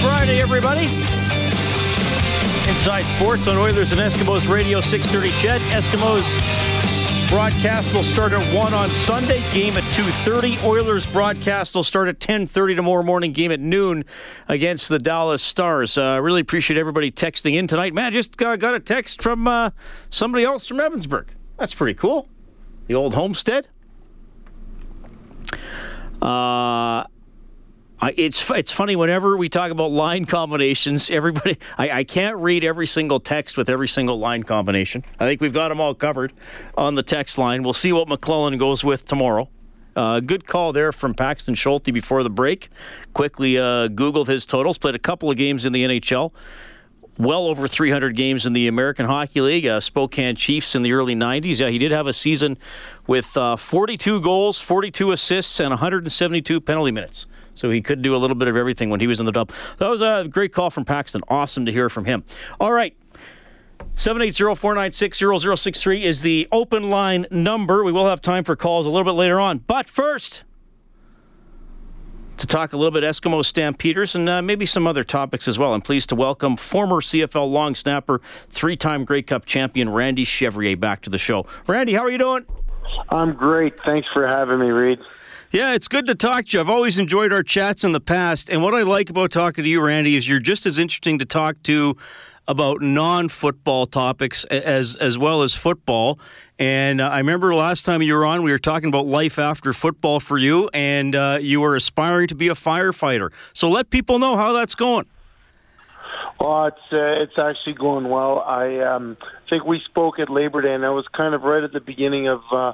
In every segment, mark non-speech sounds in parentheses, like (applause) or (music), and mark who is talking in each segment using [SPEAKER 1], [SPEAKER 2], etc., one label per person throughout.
[SPEAKER 1] Friday, everybody. Inside Sports on Oilers and Eskimos Radio 630 CHED. Eskimos broadcast will start at 1 on Sunday, game at 2.30. Oilers broadcast will start at 10.30 tomorrow morning, game at noon against the Dallas Stars. Uh, really appreciate everybody texting in tonight. Man, I just got, got a text from uh, somebody else from Evansburg. That's pretty cool. The old homestead. Uh, I, it's it's funny whenever we talk about line combinations. Everybody, I, I can't read every single text with every single line combination. I think we've got them all covered on the text line. We'll see what McLellan goes with tomorrow. Uh, good call there from Paxton Schulte before the break. Quickly uh, Googled his totals. Played a couple of games in the NHL. Well over 300 games in the American Hockey League. Uh, Spokane Chiefs in the early 90s. Yeah, he did have a season with uh, 42 goals, 42 assists, and 172 penalty minutes. So he could do a little bit of everything when he was in the dub. That was a great call from Paxton. Awesome to hear from him. All right. 780-496-0063 is the open line number. We will have time for calls a little bit later on. But first, to talk a little bit Eskimo Stampeders and uh, maybe some other topics as well. I'm pleased to welcome former CFL long snapper, three-time Grey Cup champion Randy Chevrier back to the show. Randy, how are you doing?
[SPEAKER 2] I'm great. Thanks for having me, Reed.
[SPEAKER 1] Yeah, it's good to talk to you. I've always enjoyed our chats in the past, and what I like about talking to you, Randy, is you're just as interesting to talk to about non-football topics as as well as football. And uh, I remember last time you were on, we were talking about life after football for you, and uh, you were aspiring to be a firefighter. So let people know how that's going.
[SPEAKER 2] Well, it's uh, it's actually going well. I um, think we spoke at Labor Day, and that was kind of right at the beginning of uh,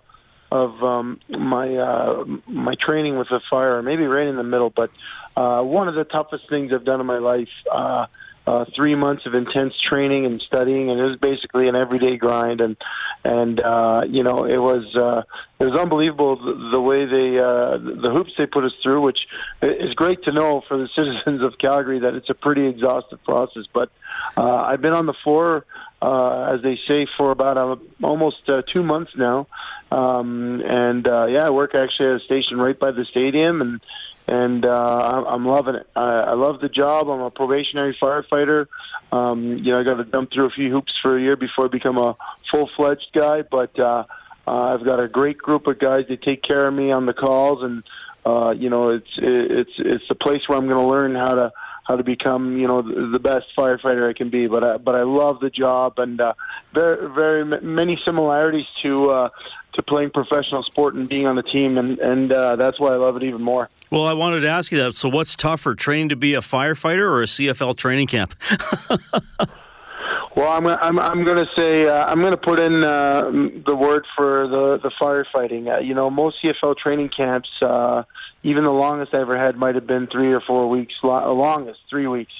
[SPEAKER 2] of um, my uh, my training with the fire, maybe right in the middle. But uh, one of the toughest things I've done in my life. Uh, uh, three months of intense training and studying, and it was basically an everyday grind. And and uh, you know, it was uh, it was unbelievable the, the way they uh, the hoops they put us through, which is great to know for the (laughs) citizens of Calgary that it's a pretty exhaustive process. But uh, I've been on the floor, uh, as they say, for about uh, almost uh, two months now. Um, and uh, yeah, I work actually at a station right by the stadium, and and uh, I'm loving it. I, love the job. I'm a probationary firefighter. Um, you know, I got to jump through a few hoops for a year before I become a full fledged guy. But uh, uh, I've got a great group of guys that take care of me on the calls, and uh, you know, it's it's it's a place where I'm going to learn how to how to become you know the best firefighter I can be. But I, but I love the job, and uh, very very many similarities to uh, to playing professional sport and being on the team, and and uh, that's why I love it even more.
[SPEAKER 1] Well, I wanted to ask you that. So, what's tougher, training to be a firefighter or a CFL training camp? (laughs)
[SPEAKER 2] Well, I'm I'm I'm going to say uh, I'm going to put in uh, the word for the the firefighting. Uh, you know, most CFL training camps, uh, even the longest I ever had might have been three or four weeks. Lo- longest three weeks.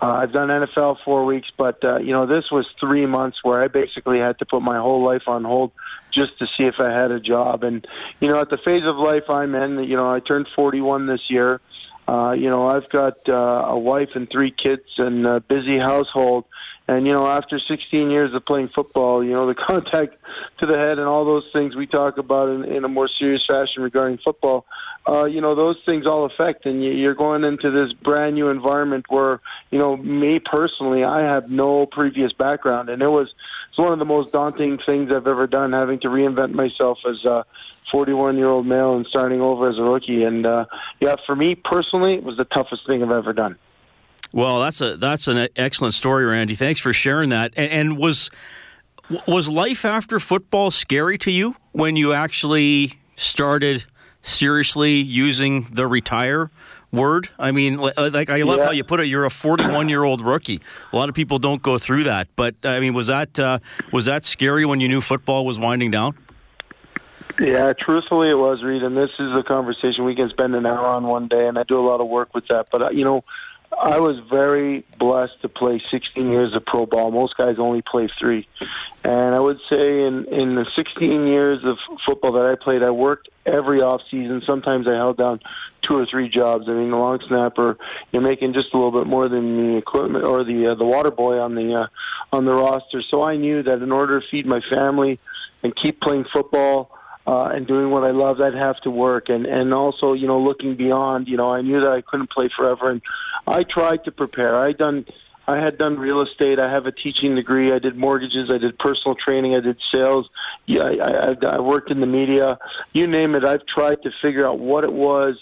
[SPEAKER 2] Uh, I've done NFL four weeks, but uh, you know this was three months where I basically had to put my whole life on hold just to see if I had a job. And you know, at the phase of life I'm in, you know, I turned 41 this year. Uh, you know, I've got uh, a wife and three kids and a busy household. And you know, after 16 years of playing football, you know, the (laughs) contact to the head and all those things we talk about in, in a more serious fashion regarding football, uh, you know, those things all affect. And you're going into this brand new environment where, you know, me personally, I have no previous background, and it was it's one of the most daunting things I've ever done, having to reinvent myself as a 41 year old male and starting over as a rookie. And uh, yeah, for me personally, it was the toughest thing I've ever done.
[SPEAKER 1] Well, that's a that's an excellent story, Randy. Thanks for sharing that. And, and was was life after football scary to you when you actually started seriously using the retire word? I mean, like I love yeah. how you put it. You're a 41 year old rookie. A lot of people don't go through that, but I mean, was that uh, was that scary when you knew football was winding down?
[SPEAKER 2] Yeah, truthfully, it was, Reed, and this is a conversation we can spend an hour on one day, and I do a lot of work with that. But uh, you know, I was very blessed to play 16 years of pro ball. Most guys only play three, and I would say in in the 16 years of football that I played, I worked every off season. Sometimes I held down two or three jobs. I mean, the long snapper, you're making just a little bit more than the equipment or the uh, the water boy on the uh, on the roster. So I knew that in order to feed my family and keep playing football uh, and doing what I loved, I'd have to work. And and also, you know, looking beyond, you know, I knew that I couldn't play forever, and I tried to prepare. I done. I had done real estate. I have a teaching degree. I did mortgages. I did personal training. I did sales. Yeah, I, I, I worked in the media. You name it. I've tried to figure out what it was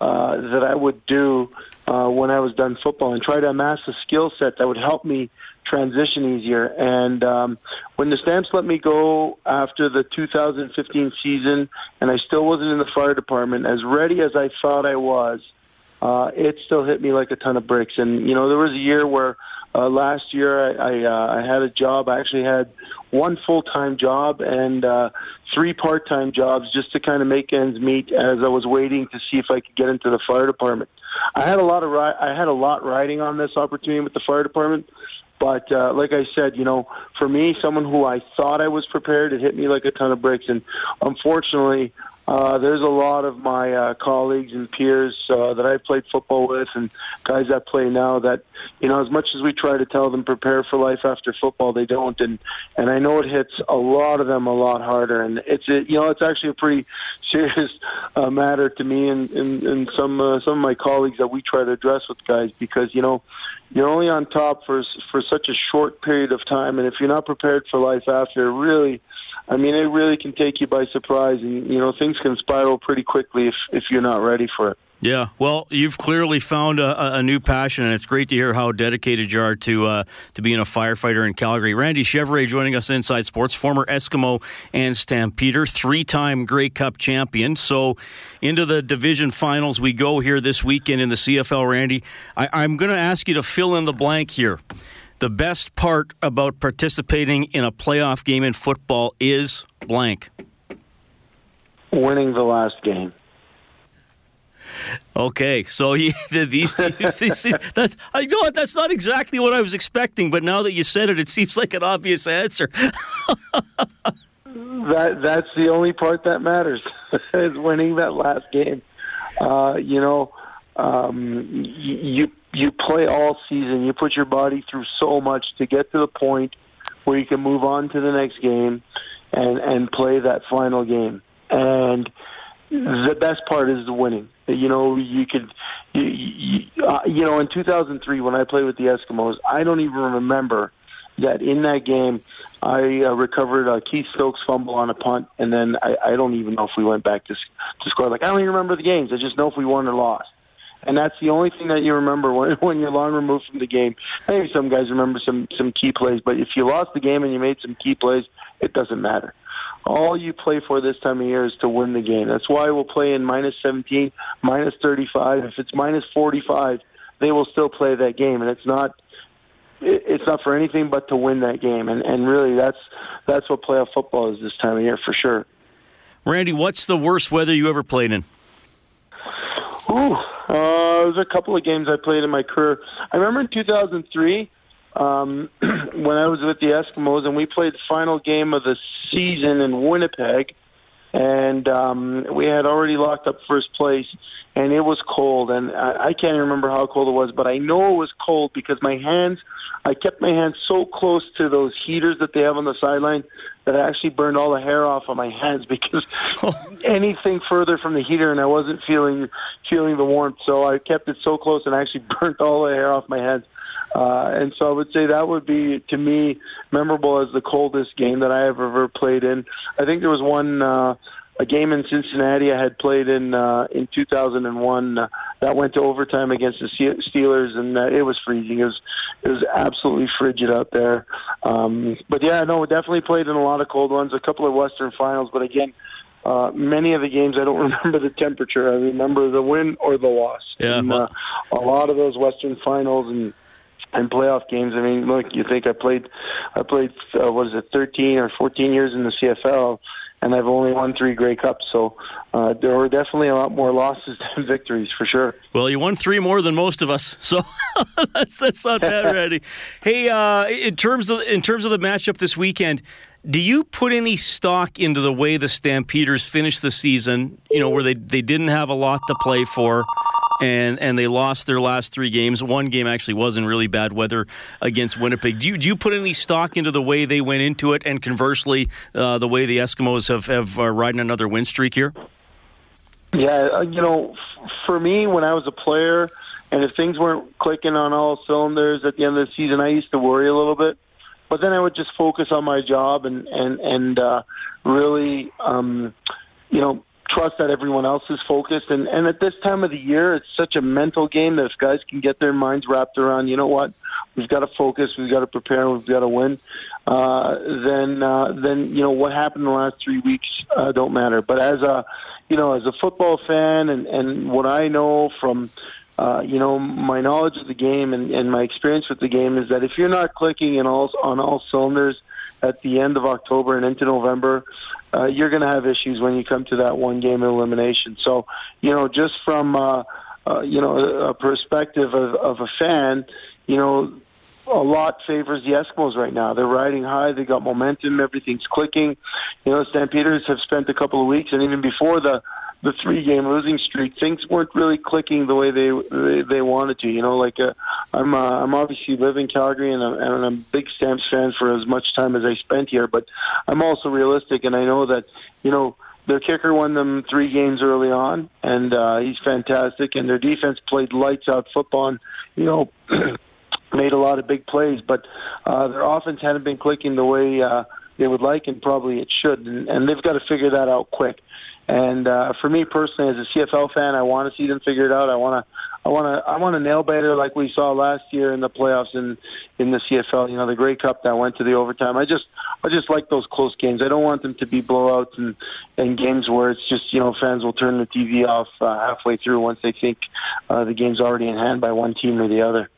[SPEAKER 2] uh, that I would do uh, when I was done football and try to amass a skill set that would help me transition easier. And um, when the Stamps let me go after the 2015 season, and I still wasn't in the fire department, as ready as I thought I was, uh, it still hit me like a ton of bricks. And you know, there was a year where uh, last year I I, uh, I had a job. I actually had one full time job and uh, three part time jobs just to kind of make ends meet as I was waiting to see if I could get into the fire department. I had a lot of ri- I had a lot riding on this opportunity with the fire department. But uh, like I said, you know, for me, someone who I thought I was prepared, it hit me like a ton of bricks. And unfortunately, uh, there's a lot of my uh, colleagues and peers uh, that I played football with, and guys that play now. That you know, as much as we try to tell them prepare for life after football, they don't. And and I know it hits a lot of them a lot harder. And it's a, you know, it's actually a pretty (laughs) serious uh, matter to me and and, and some uh, some of my colleagues that we try to address with guys because you know you're only on top for for such a short period of time, and if you're not prepared for life after, really, I mean, it really can take you by surprise, and you know things can spiral pretty quickly if if you're not ready for it.
[SPEAKER 1] Yeah, well, you've clearly found a, a, new passion, and it's great to hear how dedicated you are to uh, to being a firefighter in Calgary. Randy Chevrier joining us Inside Sports, former Eskimo and Stampeder, three-time Grey Cup champion. So, into the division finals we go here this weekend in the CFL. Randy, I, I'm going to ask you to fill in the blank here. The best part about participating in a playoff game in football is blank.
[SPEAKER 2] Winning the last game.
[SPEAKER 1] Okay, so (laughs) you, these teams, (laughs) these, that's I know what that's not exactly what I was expecting, but now that you said it, it seems like an obvious answer. (laughs)
[SPEAKER 2] that that's the only part that matters is winning that last game. Uh, you know, um, you you play all season. You put your body through so much to get to the point where you can move on to the next game and and play that final game. And the best part is the winning. You know, you could, you, you, uh, you know, in 2003 when I played with the Eskimos, I don't even remember that in that game I uh, recovered a Keith Stokes fumble on a punt, and then I, I don't even know if we went back to to score. Like I don't even remember the games. I just know if we won or lost. And that's the only thing that you remember when, (laughs) when you're long removed from the game. Maybe some guys remember some some key plays, but if you lost the game and you made some key plays, it doesn't matter all you play for this time of year is to win the game. That's why we'll play in minus 17, minus 35. If it's minus 45, they will still play that game, and it's not it's not for anything but to win that game. And and really, that's that's what playoff football is this time of year for sure.
[SPEAKER 1] Randy, what's the worst weather you ever played in?
[SPEAKER 2] Ooh, uh, there's a couple of games I played in my career. I remember in 2003 um, (clears throat) when I was with the Eskimos, and we played the final game of the season in Winnipeg, and um, we had already locked up first place, and it was cold, and I, I can't even remember how cold it was, but I know it was cold because my hands, I kept my hands so close to those heaters that they have on the sideline that I actually burned all the hair off of my hands because (laughs) anything further from the heater, and I wasn't feeling feeling the warmth, so I kept it so close and I actually (laughs) burnt all the hair off my hands. Uh, and so I would say that would be to me memorable as the coldest game that I have ever played in. I think there was one. Uh, a game in Cincinnati I had played in uh, in 2001 uh, that went to overtime against the Steelers, and uh, it was freezing. It was it was absolutely frigid out there. Um, but yeah, no, definitely played in a lot of cold ones. A couple of Western finals, but again. Uh, many of the games, I don't (laughs) remember the temperature. I remember the win or the loss.
[SPEAKER 1] Yeah,
[SPEAKER 2] and, uh, a lot of those Western finals and and playoff games. I mean, look, you think I played, I played, uh, what is it, 13 or 14 years in the CFL, and I've only won three Grey Cups. So uh, there were definitely a lot more losses (laughs) than victories for sure.
[SPEAKER 1] Well, you won three more than most of us, (laughs) so (laughs) that's that's not bad, Randy. hey, uh, in terms of in terms of the matchup this weekend. Do you put any stock into the way the Stampeders finished the season? You know, where they, they didn't have a lot to play for and and they lost their last three games. One game actually was in really bad weather against Winnipeg. Do you do you put any stock into the way they went into it, and conversely, uh, the way the Eskimos have have uh, riding another win streak here?
[SPEAKER 2] Yeah, uh, you know, for me, when I was a player, and if things weren't clicking on all cylinders at the end of the season, I used to worry a little bit. But then I would just focus on my job and and and uh, really, um, you know, trust that everyone else is focused. And, and at this time of the year, it's such a mental game that if guys can get their minds wrapped around, you know what, we've got to focus, we've got to prepare, we've got to win. Uh, then, uh, then you know what happened in the last three weeks uh, don't matter. But as a, you know, as a football fan, and and what I know from. Uh, you know, my knowledge of the game and, and my experience with the game is that if you're not clicking in all on all cylinders at the end of October and into November, uh, you're going to have issues when you come to that one game elimination. So, you know, just from uh, uh, you know a perspective of, of a fan, you know, a lot favors the Eskimos right now. They're riding high. They got momentum. Everything's clicking. You know, Stampeders have spent a couple of weeks, and even before the the three game losing streak, things weren't really clicking the way they they, they wanted to. You know, like uh, I'm uh, I'm obviously live in Calgary and I'm, and I'm a big Stamps fan for as much time as I spent here, but I'm also realistic and I know that you know their kicker won them three games early on, and uh, he's fantastic. And their defense played lights out football, and you know (clears throat) made a lot of big plays, but uh, their offense hadn't been clicking the way uh, they would like, and probably it should. And, and they've got to figure that out quick. And uh, for me personally, as a CFL fan, I want to see them figure it out. I want to, I want to, I want to nail biter like we saw last year in the playoffs in in the CFL. You know, the Grey Cup that went to the overtime. I just, I just like those close games. I don't want them to be blowouts and and games where it's just you know fans will turn the TV off uh, halfway through once they think uh, the game's already in hand by one team or the other.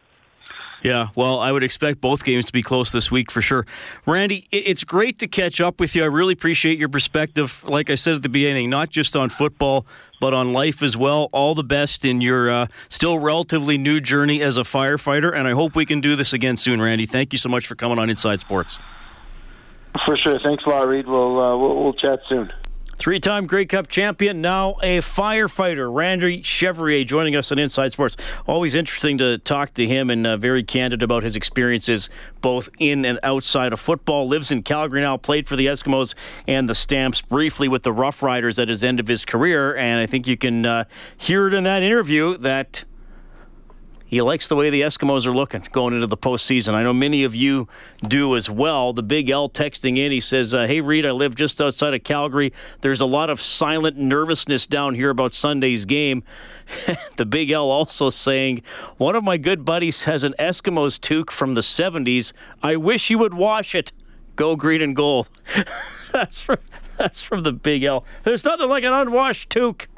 [SPEAKER 1] Yeah, well, I would expect both games to be close this week for sure. Randy, it's great to catch up with you. I really appreciate your perspective. Like I said at the beginning, not just on football, but on life as well. All the best in your uh, still relatively new journey as a firefighter, and I hope we can do this again soon, Randy. Thank you so much for coming on Inside Sports.
[SPEAKER 2] For sure. Thanks a lot, Reed. We'll, uh, we'll, we'll chat soon.
[SPEAKER 1] Three time Grey Cup champion, now a firefighter, Randy Chevrier, joining us on Inside Sports. Always interesting to talk to him and uh, very candid about his experiences both in and outside of football. Lives in Calgary now, played for the Eskimos and the Stamps briefly with the Rough Riders at his end of his career. And I think you can uh, hear it in that interview that he likes the way the Eskimos are looking going into the postseason. I know many of you do as well. The Big L texting in, he says, uh, Hey, Reed, I live just outside of Calgary. There's a lot of silent nervousness down here about Sunday's game. (laughs) the Big L also saying, One of my good buddies has an Eskimos toque from the 70s. I wish you would wash it. Go green and gold. (laughs) that's, from, that's from the Big L. There's nothing like an unwashed toque.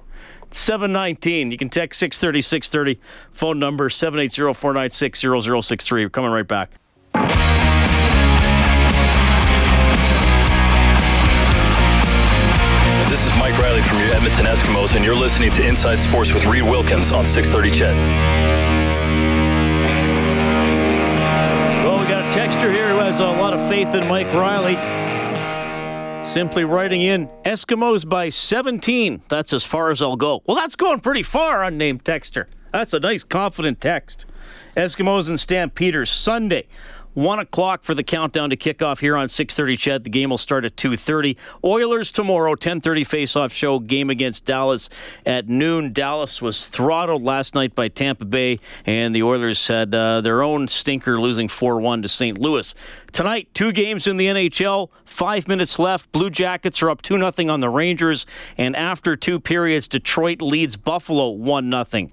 [SPEAKER 1] 719. You can text 630 630. Phone number 780 496 0063. We're coming right back.
[SPEAKER 3] This is Mike Reilly from your Edmonton Eskimos, and you're listening to Inside Sports with Reed Wilkins on 630 CHED.
[SPEAKER 1] Well, we got a texture here who has a lot of faith in Mike Reilly. Simply writing in Eskimos by 17. That's as far as I'll go. Well, that's going pretty far, unnamed texter. That's a nice, confident text. Eskimos and Stampeders Sunday, One o'clock for the countdown to kickoff here on 6:30. CHED. The game will start at 2:30. Oilers tomorrow, 10:30 face-off show. Game against Dallas at noon. Dallas was throttled last night by Tampa Bay, and the Oilers had uh, their own stinker, losing 4-1 to St. Louis. Tonight, two games in the NHL. Five minutes left. Blue Jackets are up two 0 on the Rangers, and after two periods, Detroit leads Buffalo one 0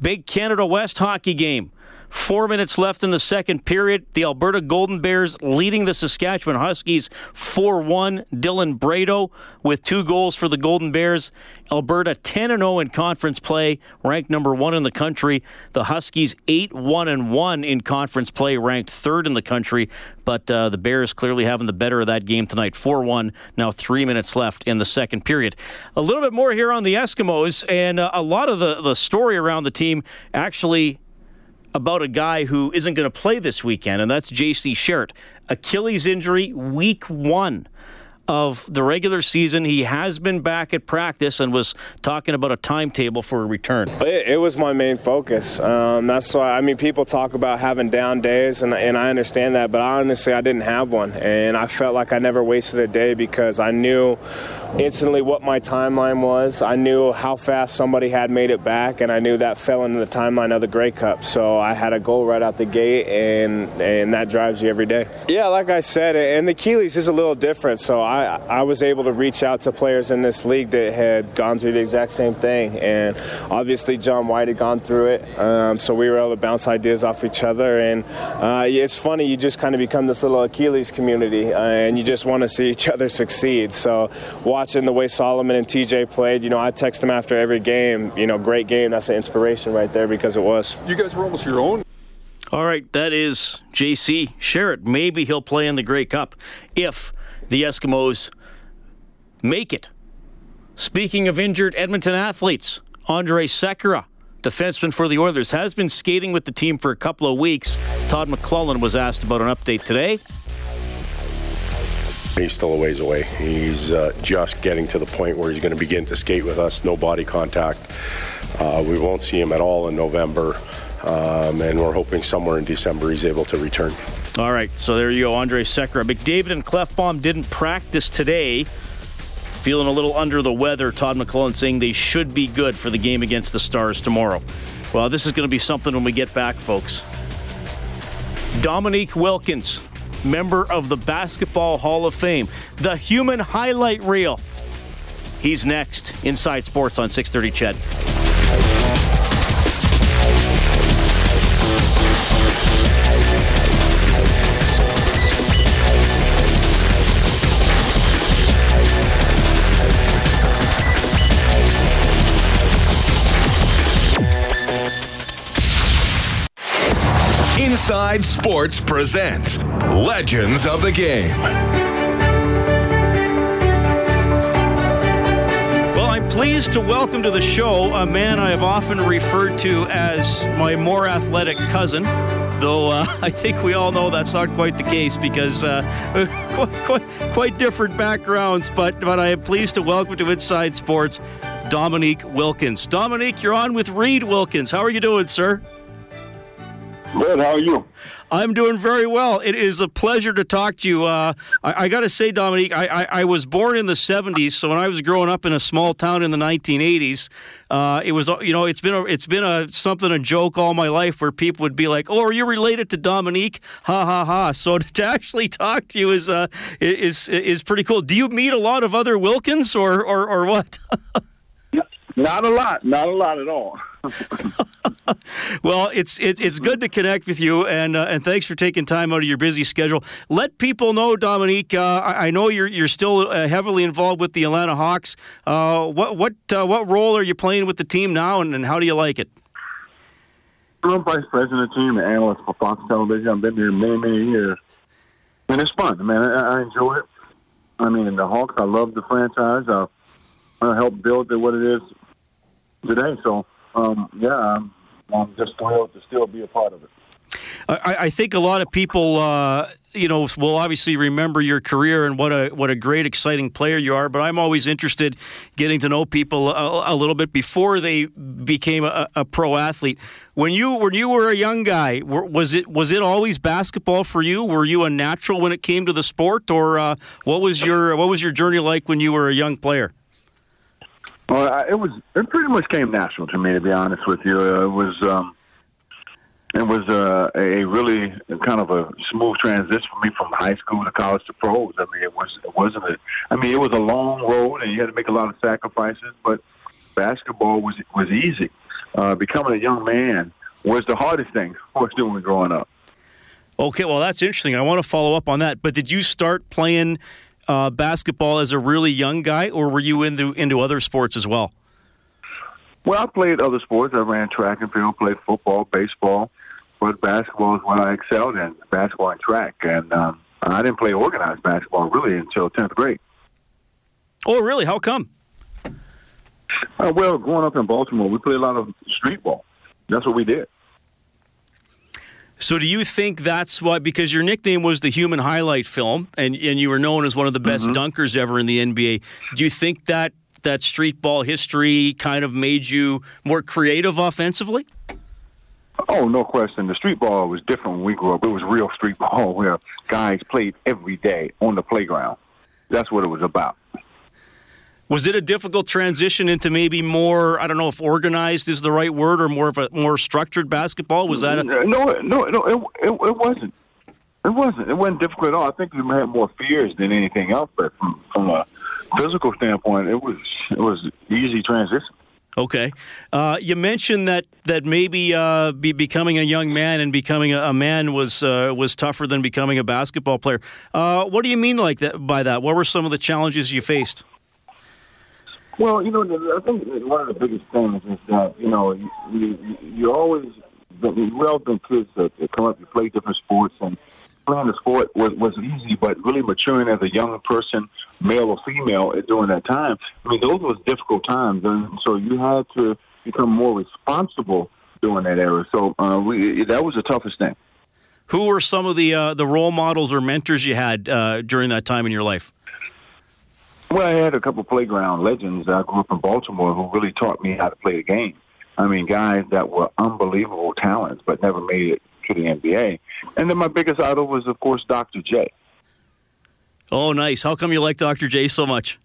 [SPEAKER 1] Big Canada West hockey game. Four minutes left in the second period. The Alberta Golden Bears leading the Saskatchewan Huskies 4 1. Dylan Brado with two goals for the Golden Bears. Alberta 10 0 in conference play, ranked number one in the country. The Huskies 8 1 1 in conference play, ranked third in the country. But uh, the Bears clearly having the better of that game tonight 4 1. Now three minutes left in the second period. A little bit more here on the Eskimos, and uh, a lot of the, the story around the team actually about a guy who isn't going to play this weekend, and that's J.C. Sherritt. Achilles injury, week one of the regular season. He has been back at practice and was talking about a timetable for a return.
[SPEAKER 4] It, it was my main focus. Um, that's why, I mean, people talk about having down days, and, and I understand that, but honestly, I didn't have one. And I felt like I never wasted a day because I knew instantly what my timeline was. I knew how fast somebody had made it back, and I knew that fell into the timeline of the Grey Cup. So I had a goal right out the gate, and and that drives you every day. Yeah, like I said, and the Achilles is a little different. So I I was able to reach out to players in this league that had gone through the exact same thing, and obviously John White had gone through it. Um, so we were able to bounce ideas off each other, and uh, it's funny. You just kind of become this little Achilles community, uh, and you just want to see each other succeed. So watching the way Solomon and TJ played, you know, I text them after every game, you know, great game. That's an inspiration right there because it was.
[SPEAKER 5] You guys were almost your own.
[SPEAKER 1] All right, that is JC Sherritt. Maybe he'll play in the Grey Cup if the Eskimos make it. Speaking of injured Edmonton athletes, Andre Sekera, defenseman for the Oilers, has been skating with the team for a couple of weeks. Todd McLellan was asked about an update today.
[SPEAKER 6] He's still a ways away. He's uh, just getting to the point where he's going to begin to skate with us, no body contact. Uh, we won't see him at all in November, um, and we're hoping somewhere in December he's able to return.
[SPEAKER 1] All right, so there you go, Andre Sekera. McDavid and Klefbom didn't practice today. Feeling a little under the weather, Todd McLellan saying they should be good for the game against the Stars tomorrow. Well, this is going to be something when we get back, folks. Dominique Wilkins, member of the Basketball Hall of Fame, the human highlight reel. He's next. Inside Sports on 630 CHED.
[SPEAKER 7] Inside Sports presents Legends of the Game.
[SPEAKER 1] Well, I'm pleased to welcome to the show a man I have often referred to as my more athletic cousin. Though uh, (laughs) I think we all know that's not quite the case because uh, (laughs) quite, quite, quite different backgrounds. But but I am pleased to welcome to Inside Sports Dominique Wilkins. Dominique, you're on with Reed Wilkins. How are you doing, sir?
[SPEAKER 8] Good. How are you?
[SPEAKER 1] I'm doing very well. It is a pleasure to talk to you. Uh, I, I got to say, Dominique, I, I, I, was born in the '70s, so when I was growing up in a small town in the 1980s, uh, it was you know it's been a it's been a something a joke all my life where people would be like, "Oh, are you related to Dominique?" Ha ha ha. So (laughs) to actually talk to you is uh, is is pretty cool. Do you meet a lot of other Wilkins or or, or what? (laughs)
[SPEAKER 8] Not a lot. Not a lot at all. (laughs)
[SPEAKER 1] well, it's it, it's good to connect with you, and uh, and thanks for taking time out of your busy schedule. Let people know, Dominique. Uh, I, I, know you're you're still uh, heavily involved with the Atlanta Hawks. Uh, what what uh, what role are you playing with the team now, and, and how do you like it?
[SPEAKER 8] I'm vice president of the team and analyst for Fox Television. I've been here many many years, and it's fun. I mean, I, I enjoy it. I mean, the Hawks. I love the franchise. I, I helped build it what it is today. So um, yeah, I'm, I'm, just thrilled to still be a part of it.
[SPEAKER 1] I, I think a lot of people uh, you know, we'll obviously remember your career and what a what a great, exciting player you are. But I'm always interested getting to know people a, a little bit before they became a, a, pro athlete. When you when you were a young guy, was it was it always basketball for you? Were you a natural when it came to the sport, or uh, what was your what was your journey like when you were a young player?
[SPEAKER 8] Well, it was it pretty much came natural to me, to be honest with you. Uh, it was. Um, it was uh, a really kind of a smooth transition for me from high school to college to pros. I mean, it was it wasn't a. I mean, it was a long road, and you had to make a lot of sacrifices. But basketball was was easy. Uh, becoming a young man was the hardest thing (laughs) I was doing growing up.
[SPEAKER 1] Okay, well, that's interesting. I want to follow up on that. But did you start playing uh, basketball as a really young guy, or were you into into other sports as well?
[SPEAKER 8] Well, I played other sports. I ran track and field, played football, baseball, but basketball is what I excelled in, basketball and track. And um, I didn't play organized basketball really until 10th grade.
[SPEAKER 1] Oh, really? How come?
[SPEAKER 8] Uh, well, growing up in Baltimore, we played a lot of street ball. That's what we did.
[SPEAKER 1] So, do you think that's why? Because your nickname was the Human Highlight Film, and and you were known as one of the best mm-hmm. dunkers ever in the NBA. Do you think that that street ball history kind of made you more creative offensively?
[SPEAKER 8] Oh, no question. The street ball was different when we grew up. It was real street (laughs) ball where guys played every day on the playground. That's what it was about.
[SPEAKER 1] Was it a difficult transition into maybe more? I don't know if organized is the right word, or more of a more structured basketball. Was that a
[SPEAKER 8] no? No, no, it, it, it wasn't. It wasn't. It wasn't difficult at all. I think we had more fears than anything else, but from from a physical standpoint, it was it was easy transition.
[SPEAKER 1] Okay, uh, you mentioned that that maybe uh, be becoming a young man and becoming a, a man was uh, was tougher than becoming a basketball player. Uh, what do you mean like that by that? What were some of the challenges you faced?
[SPEAKER 8] Well, you know, I think one of the biggest things is that you know you you, you always we all been kids that, that come up and play different sports and playing the sport was, was easy, but really maturing as a young person, male or female, during that time, I mean, those were difficult times, and so you had to become more responsible during that era. So uh, we, that was the toughest thing.
[SPEAKER 1] Who were some of the uh, the role models or mentors you had uh, during that time in your life?
[SPEAKER 8] Well, I had a couple playground legends. I grew up in Baltimore who really taught me how to play the game. I mean, guys that were unbelievable talents but never made it to the NBA. And then my biggest idol was, of course, Dr. J.
[SPEAKER 1] Oh, nice. How come you like Dr. J so much?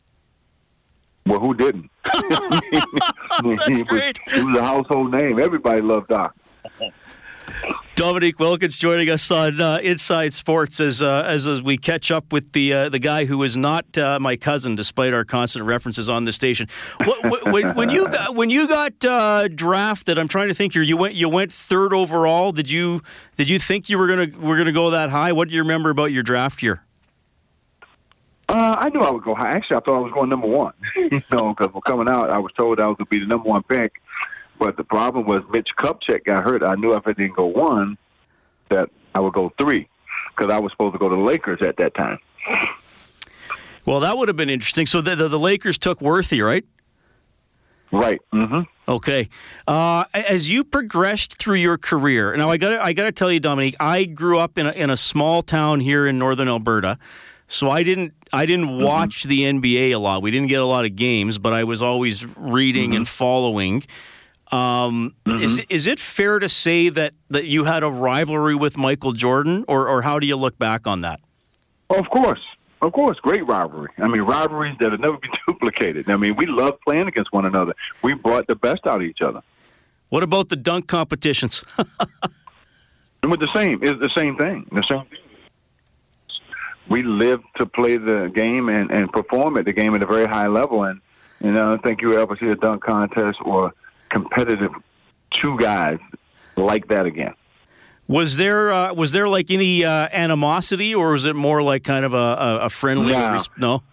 [SPEAKER 8] Well, who didn't? (laughs) (laughs)
[SPEAKER 1] That's
[SPEAKER 8] he,
[SPEAKER 1] great.
[SPEAKER 8] Was, he was a household name. Everybody loved Doc.
[SPEAKER 1] Dominique Wilkins joining us on uh, Inside Sports as, uh, as, as we catch up with the uh, the guy who is not uh, my cousin, despite our constant references on the station. What, when, when, you got, when you got uh, drafted, I'm trying to think here. You went you went third overall. Did you did you think you were gonna were gonna go that high? What do you remember about your draft year?
[SPEAKER 8] Uh, I knew I would go high. Actually, I thought I was going number one. (laughs) you know, because coming out, I was told I was going to be the number one pick but the problem was Mitch Kupchak got hurt. I knew if I didn't go one, that I would go three because I was supposed to go to the Lakers at that time.
[SPEAKER 1] Well, that would have been interesting. So the, the, the Lakers took Worthy, right?
[SPEAKER 8] Right. Mm-hmm.
[SPEAKER 1] Okay. Uh, as you progressed through your career, now I got I got to tell you, Dominique, I grew up in a, in a small town here in northern Alberta, so I didn't I didn't mm-hmm. watch the NBA a lot. We didn't get a lot of games, but I was always reading mm-hmm. and following. Um, mm-hmm. Is is it fair to say that, that you had a rivalry with Michael Jordan, or or how do you look back on that?
[SPEAKER 8] Of course, of course, great rivalry. I mean, rivalries that have never been (laughs) duplicated. I mean, we love playing against one another. We brought the best out of each other.
[SPEAKER 1] What about the dunk competitions? (laughs)
[SPEAKER 8] and with the same, it's the same thing. The same thing. We live to play the game and, and perform at the game at a very high level, and you know, I don't think you ever see a dunk contest or competitive two guys like that again.
[SPEAKER 1] Was there uh, was there like any uh, animosity, or was it more like kind of a, a friendly?
[SPEAKER 8] No.
[SPEAKER 1] no,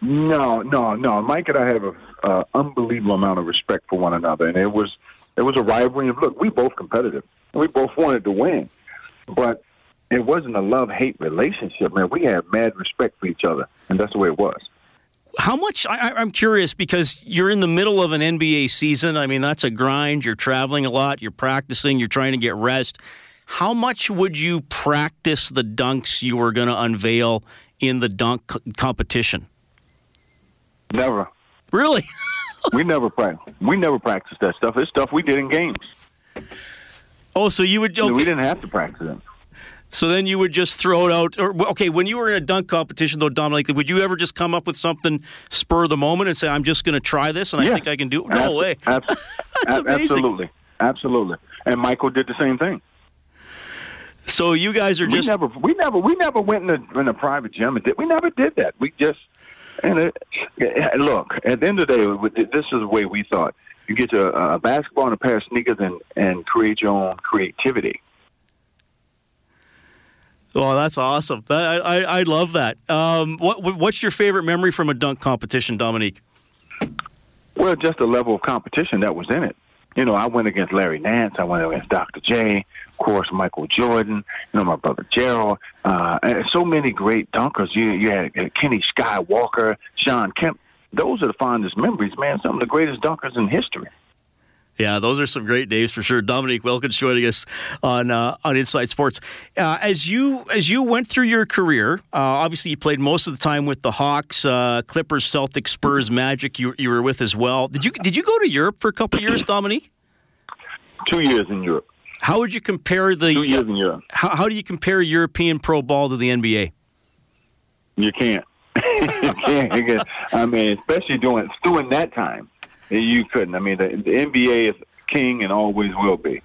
[SPEAKER 8] no, no, no. Mike and I have an uh, unbelievable amount of respect for one another, and it was it was a rivalry. Of look, we both competitive, and we both wanted to win, but it wasn't a love hate relationship. Man, we had mad respect for each other, and that's the way it was
[SPEAKER 1] how much I, am curious because you're in the middle of an NBA season. I mean, that's a grind. You're traveling a lot. You're practicing. You're trying to get rest. how much would you practice the dunks you were going to unveil in the dunk competition?
[SPEAKER 8] Never.
[SPEAKER 1] Really? (laughs)
[SPEAKER 8] we never practice. We never practice that stuff. It's stuff we did in games.
[SPEAKER 1] Oh, so you would? Okay.
[SPEAKER 8] We didn't have to practice it.
[SPEAKER 1] So then you would just throw it out. Or, okay, when you were in a dunk competition, though, Dominique, would you ever just come up with something spur of the moment and say, "I'm just going to try this, and
[SPEAKER 8] yeah.
[SPEAKER 1] I think I can do it"? No way. (laughs)
[SPEAKER 8] That's amazing. Absolutely, absolutely. And Michael did the same thing.
[SPEAKER 1] So you guys are just
[SPEAKER 8] we never we never we never went in a, in a private gym and did we never did that. We just and it, look at the end of the day, this is the way we thought. You get a, a basketball and a pair of sneakers and and create your own creativity.
[SPEAKER 1] Well, that's awesome. I, I, I love that. Um, what, what's your favorite memory from a dunk competition, Dominique?
[SPEAKER 8] Well, just the level of competition that was in it. You know, I went against Larry Nance. I went against Dr. J. Of course, Michael Jordan. You know, my brother Gerald. Uh, and so many great dunkers. You you had Kenny Skywalker, Shawn Kemp. Those are the fondest memories, man. Some of the greatest dunkers in history.
[SPEAKER 1] Yeah, those are some great names for sure. Dominique Wilkins joining us on uh, on Inside Sports. Uh, as you as you went through your career, uh, obviously you played most of the time with the Hawks, uh, Clippers, Celtics, Spurs, Magic. You you were with as well. Did you did you go to Europe for a couple of years, Dominique?
[SPEAKER 8] Two years in Europe.
[SPEAKER 1] How would you compare the
[SPEAKER 8] two years in Europe?
[SPEAKER 1] How, how do you compare European pro ball to the NBA? (laughs)
[SPEAKER 8] You can't. you can't. I mean, especially during during that time you couldn't. I mean, the, the NBA is king and always will be.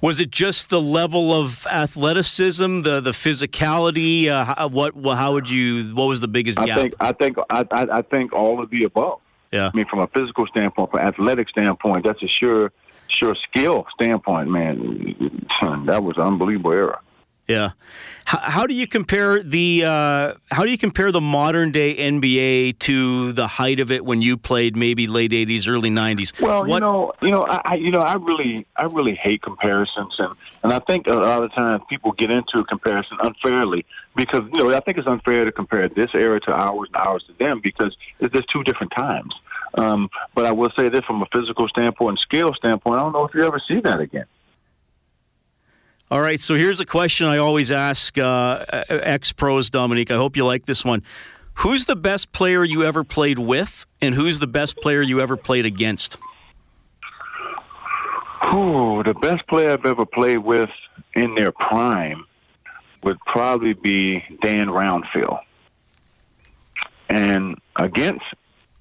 [SPEAKER 1] Was it just the level of athleticism, the the physicality? Uh, what how would you? What was the biggest
[SPEAKER 8] I
[SPEAKER 1] gap?
[SPEAKER 8] Think, I think I, I think all of the above.
[SPEAKER 1] Yeah.
[SPEAKER 8] I mean, from a physical standpoint, from an athletic standpoint, that's a sure sure skill standpoint. Man, that was an unbelievable era.
[SPEAKER 1] Yeah. How, how, do you compare the uh, how do you compare the modern day NBA to the height of it when you played maybe late '80s, early '90s?
[SPEAKER 8] Well, what? you know, you know, I you know, I really, I really hate comparisons, and and I think a lot of times people get into a comparison unfairly because you know I think it's unfair to compare this era to ours and ours to them because it's just two different times. Um, but I will say this from a physical standpoint and skill standpoint, I don't know if you ever see that again.
[SPEAKER 1] All right, so here's a question I always ask uh, ex pros, Dominique. I hope you like this one. Who's the best player you ever played with, and who's the best player you ever played against?
[SPEAKER 8] Oh, the best player I've ever played with in their prime would probably be Dan Roundfield. And against,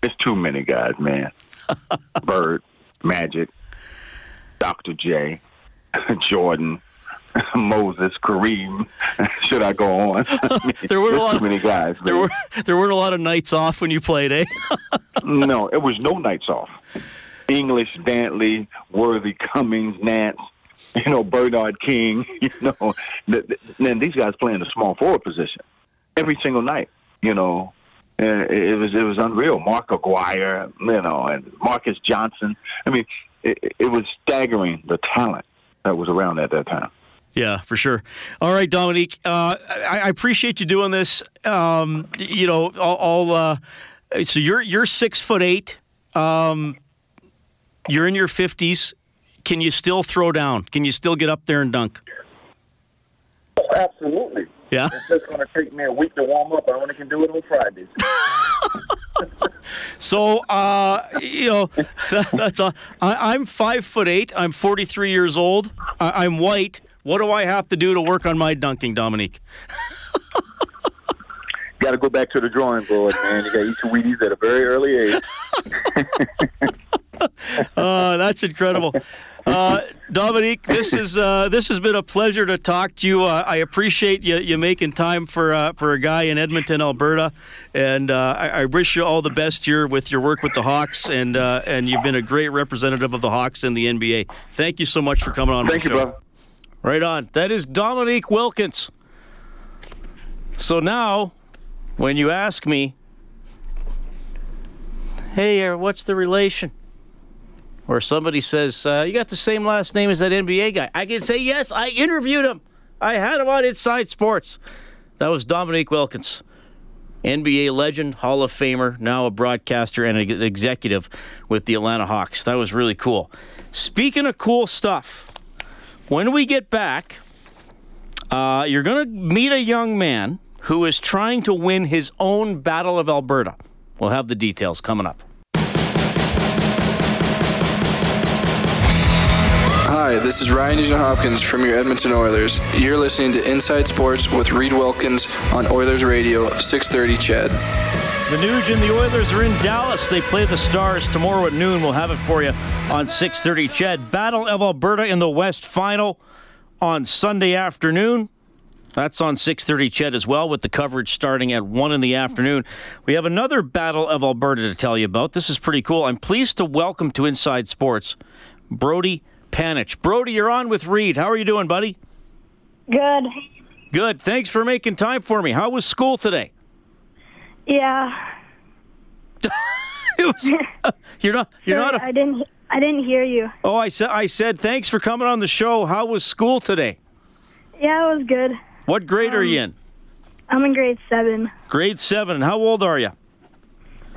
[SPEAKER 8] it's too many guys, man. (laughs) Bird, Magic, Dr. J, (laughs) Jordan, (laughs) Moses, Kareem. (laughs) Should I go on? I (laughs) mean,
[SPEAKER 1] there were a lot
[SPEAKER 8] too many guys.
[SPEAKER 1] There were there weren't a lot of nights off when you played, eh?
[SPEAKER 8] no, it was no nights off. English, Dantley, Worthy, Cummings, Nance, you know, Bernard King. You know, then these guys playing the small forward position every single night. You know, it was it was unreal. Mark Aguirre, you know, and Marques Johnson. I mean, it, it was staggering the talent that was around at that time.
[SPEAKER 1] Yeah, for sure. All right, Dominique. Uh, I, I, appreciate you doing this. Um, you know, all. all uh, so you're you're six foot eight. Um, you're in your fifties. Can you still throw down? Can you still get up there and dunk?
[SPEAKER 8] Absolutely.
[SPEAKER 1] Yeah.
[SPEAKER 8] It's just going to take me a week to warm up. I only can do it on Fridays. (laughs)
[SPEAKER 1] so uh, you know that, (laughs) that's a, I, I'm five foot eight. I'm 43 years old. I, I'm white. What do I have to do to work on my dunking, Dominique? (laughs)
[SPEAKER 8] got to go back to the drawing board, man. You got to eat your Wheaties at a very early
[SPEAKER 1] age. uh, (laughs) that's incredible. Uh, Dominique, this is uh, this has been a pleasure to talk to you. Uh, I appreciate you, you making time for uh, for a guy in Edmonton, Alberta, and uh, I, I, wish you all the best here with your work with the Hawks, and uh, and you've been a great representative of the Hawks in the NBA. Thank you so much for coming on.
[SPEAKER 8] Thank
[SPEAKER 1] you,
[SPEAKER 8] show. brother.
[SPEAKER 1] Right on. That is Dominique Wilkins. So now, when you ask me, hey, what's the relation? or somebody says, uh, You got the same last name as that NBA guy, I can say, Yes, I interviewed him. I had him on Inside Sports. That was Dominique Wilkins, NBA legend, Hall of Famer, now a broadcaster and an executive with the Atlanta Hawks. That was really cool. Speaking of cool stuff, When we get back, uh, you're going to meet a young man who is trying to win his own Battle of Alberta. We'll have the details coming up.
[SPEAKER 5] Hi, this is Ryan Nugent Hopkins from your Edmonton Oilers. You're listening to Inside Sports with Reed Wilkins on Oilers Radio, 630 CHED.
[SPEAKER 1] The Nuge and the Oilers are in Dallas. They play the Stars tomorrow at noon. We'll have it for you on 6:30. CHED Battle of Alberta in the West Final on Sunday afternoon. That's on 6:30 CHED as well, with the coverage starting at one in the afternoon. We have another Battle of Alberta to tell you about. This is pretty cool. I'm pleased to welcome to Inside Sports Brody Panich. Brody, you're on with Reed. How are you doing, buddy?
[SPEAKER 9] Good.
[SPEAKER 1] Good. Thanks for making time for me. How was school today?
[SPEAKER 9] Yeah. (laughs)
[SPEAKER 1] was, you're not. You're
[SPEAKER 9] Sorry,
[SPEAKER 1] not. A,
[SPEAKER 9] I didn't. I didn't hear you.
[SPEAKER 1] oh, I said. I said thanks for coming on the show. How was school today?
[SPEAKER 9] Yeah, it was good.
[SPEAKER 1] What grade are you in?
[SPEAKER 9] I'm in grade seven.
[SPEAKER 1] Grade seven. How old are you?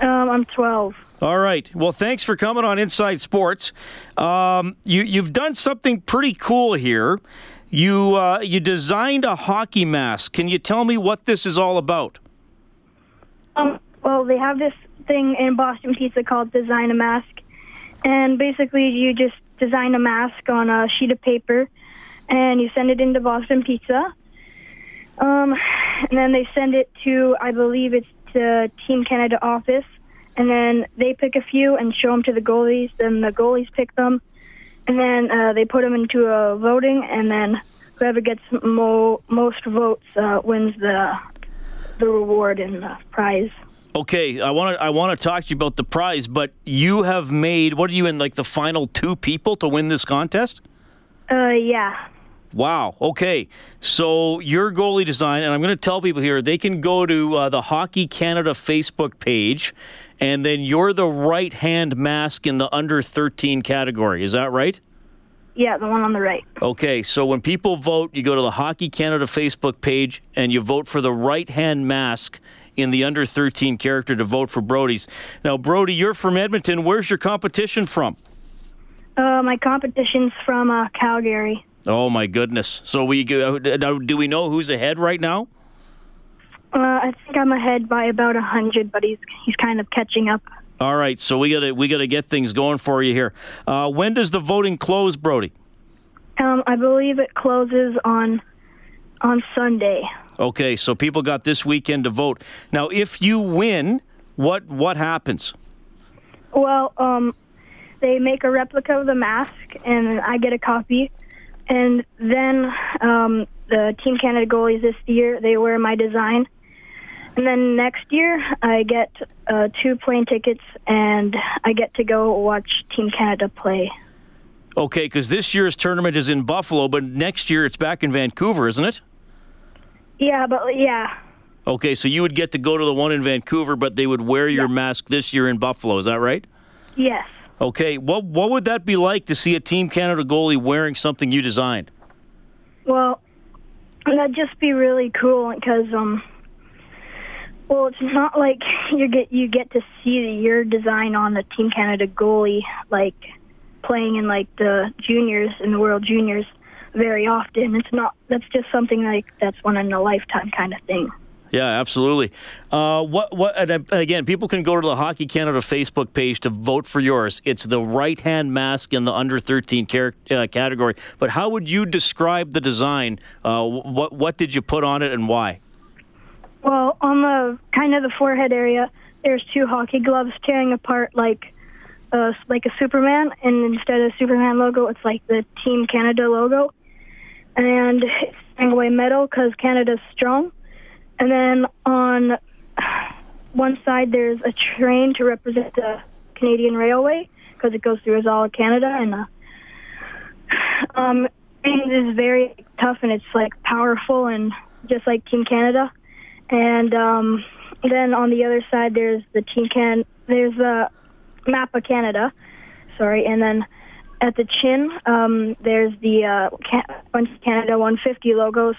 [SPEAKER 9] Um, I'm 12.
[SPEAKER 1] All right. Well, thanks for coming on Inside Sports. Um, you you've done something pretty cool here. You uh, you designed a hockey mask. Can you tell me what this is all about?
[SPEAKER 9] Um, well, they have this thing in Boston Pizza called Design a Mask, and basically you just design a mask on a sheet of paper, and you send it into Boston Pizza. Um, and then they send it to, I believe it's to Team Canada office, and then they pick a few and show them to the goalies. Then the goalies pick them, and then uh, they put them into a voting, and then whoever gets mo- most votes uh, wins the the reward and the prize.
[SPEAKER 1] Okay, I want to I want to talk to you about the prize, but you have made what are you in like the final two people to win this contest?
[SPEAKER 9] Uh, yeah.
[SPEAKER 1] Wow. Okay. So your goalie design, and I'm going to tell people here, they can go to uh, the Hockey Canada Facebook page, and then you're the right hand mask in the under 13 category. Is that right?
[SPEAKER 9] Yeah, the one on the right.
[SPEAKER 1] Okay. So when people vote, you go to the Hockey Canada Facebook page and you vote for the right hand mask in the under 13 character to vote for Brody's. Now, Brody, you're from Edmonton. Where's your competition from?
[SPEAKER 9] Uh, my competition's from uh, Calgary.
[SPEAKER 1] Oh my goodness! So we go- do we know who's ahead right now?
[SPEAKER 9] Uh, I think I'm ahead by about a hundred, but he's he's kind of catching up.
[SPEAKER 1] All right, so we gotta we gotta get things going for you here. Uh, when does the voting close, Brody?
[SPEAKER 9] Um, I believe it closes on on Sunday.
[SPEAKER 1] Okay, so people got this weekend to vote. Now, if you win, what what happens?
[SPEAKER 9] Well, um, they make a replica of the mask, and I get a copy. And then um, the Team Canada goalies this year they wear my design. And then next year I get uh, two plane tickets, and I get to go watch Team Canada play.
[SPEAKER 1] Okay, because this year's tournament is in Buffalo, but next year it's back in Vancouver, isn't it?
[SPEAKER 9] Yeah, but yeah,
[SPEAKER 1] Okay, so you would get to go to the one in Vancouver, but they would wear your mask this year in Buffalo. Is that right?
[SPEAKER 9] yes.
[SPEAKER 1] Okay, what what would that be like to see a Team Canada goalie wearing something you designed?
[SPEAKER 9] Well, that'd just be really cool because um, well, it's not like you get you get to see your design on the Team Canada goalie like playing in like the juniors in the World Juniors very often. It's not. That's just something like that's one in a lifetime kind of thing.
[SPEAKER 1] Yeah, absolutely. Uh, what what and uh, again? People can go to the Hockey Canada Facebook page to vote for yours. It's the right hand mask in the under thirteen car- uh, category. But how would you describe the design? Uh, what what did you put on it and why?
[SPEAKER 9] Well, on the kind of the forehead area, there's two hockey gloves tearing apart like uh, like a Superman, and instead of Superman logo, it's like the Team Canada logo, and it's tearing away metal because Canada's strong. And then on one side, there's a train to represent the Canadian Railway because it goes through all of Canada, and uh, um, it is very tough and it's like powerful and just like Team Canada. And um, then on the other side, there's the Team Can. There's a map of Canada. Sorry, and then at the chin, um, there's the uh, Can- Canada 150 logos,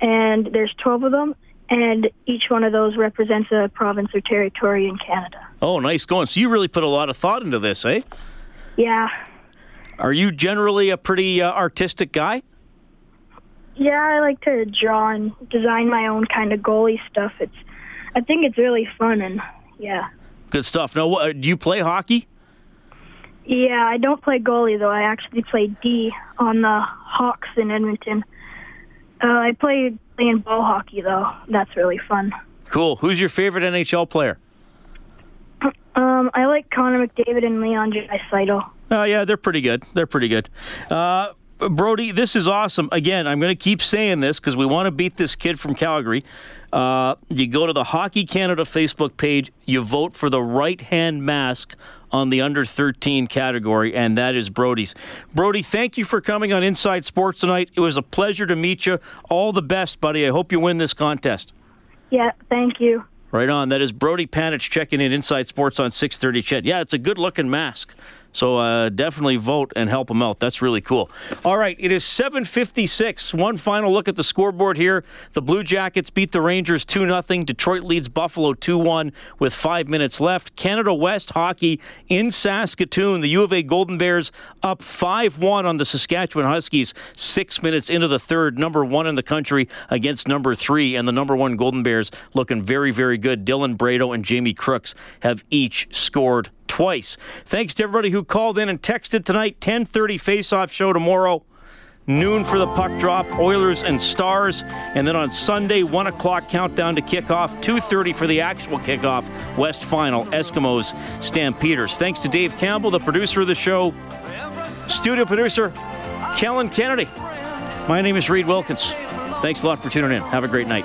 [SPEAKER 9] and there's 12 of them, and each one of those represents a province or territory in Canada.
[SPEAKER 1] Oh, nice going. So you really put a lot of thought into this, eh?
[SPEAKER 9] Yeah.
[SPEAKER 1] Are you generally a pretty uh, artistic guy?
[SPEAKER 9] Yeah, I like to draw and design my own kind of goalie stuff. It's, I think it's really fun and yeah.
[SPEAKER 1] Good stuff. Now, what, do you play hockey?
[SPEAKER 9] Yeah, I don't play goalie though. I actually play D on the Hawks in Edmonton. Uh, I play playing ball hockey though. That's really fun.
[SPEAKER 1] Cool. Who's your favorite NHL player?
[SPEAKER 9] Um, I like Connor McDavid and Leon Draisaitl.
[SPEAKER 1] Oh yeah, they're pretty good. They're pretty good. Uh, Brody, this is awesome. Again, I'm going to keep saying this because we want to beat this kid from Calgary. Uh, you go to the Hockey Canada Facebook page, you vote for the right hand mask on the under 13 category, and that is Brody's. Brody, thank you for coming on Inside Sports tonight. It was a pleasure to meet you. All the best, buddy. I hope you win this contest.
[SPEAKER 9] Yeah, thank you.
[SPEAKER 1] Right on. That is Brody Panich checking in Inside Sports on 630 CHED. Yeah, it's a good looking mask. So uh, definitely vote and help them out. That's really cool. All right, it is 7:56. One final look at the scoreboard here. The Blue Jackets beat the Rangers 2 0 Detroit leads Buffalo 2-1 with 5 minutes left. Canada West hockey in Saskatoon. The U of A Golden Bears up 5-1 on the Saskatchewan Huskies 6 minutes into the third, number 1 in the country against number 3 and the number 1 Golden Bears looking very very good. Dylan Bredo and Jamie Crooks have each scored twice. Thanks to everybody who called in and texted tonight. 10:30 face-off show tomorrow. Noon for the puck drop, Oilers and Stars, and then on Sunday, one o'clock countdown to kickoff, two thirty for the actual kickoff. West Final, Eskimos, Stampeders. Thanks to Dave Campbell, the producer of the show, studio producer, Kellen Kennedy. My name is Reid Wilkins. Thanks a lot for tuning in. Have a great night.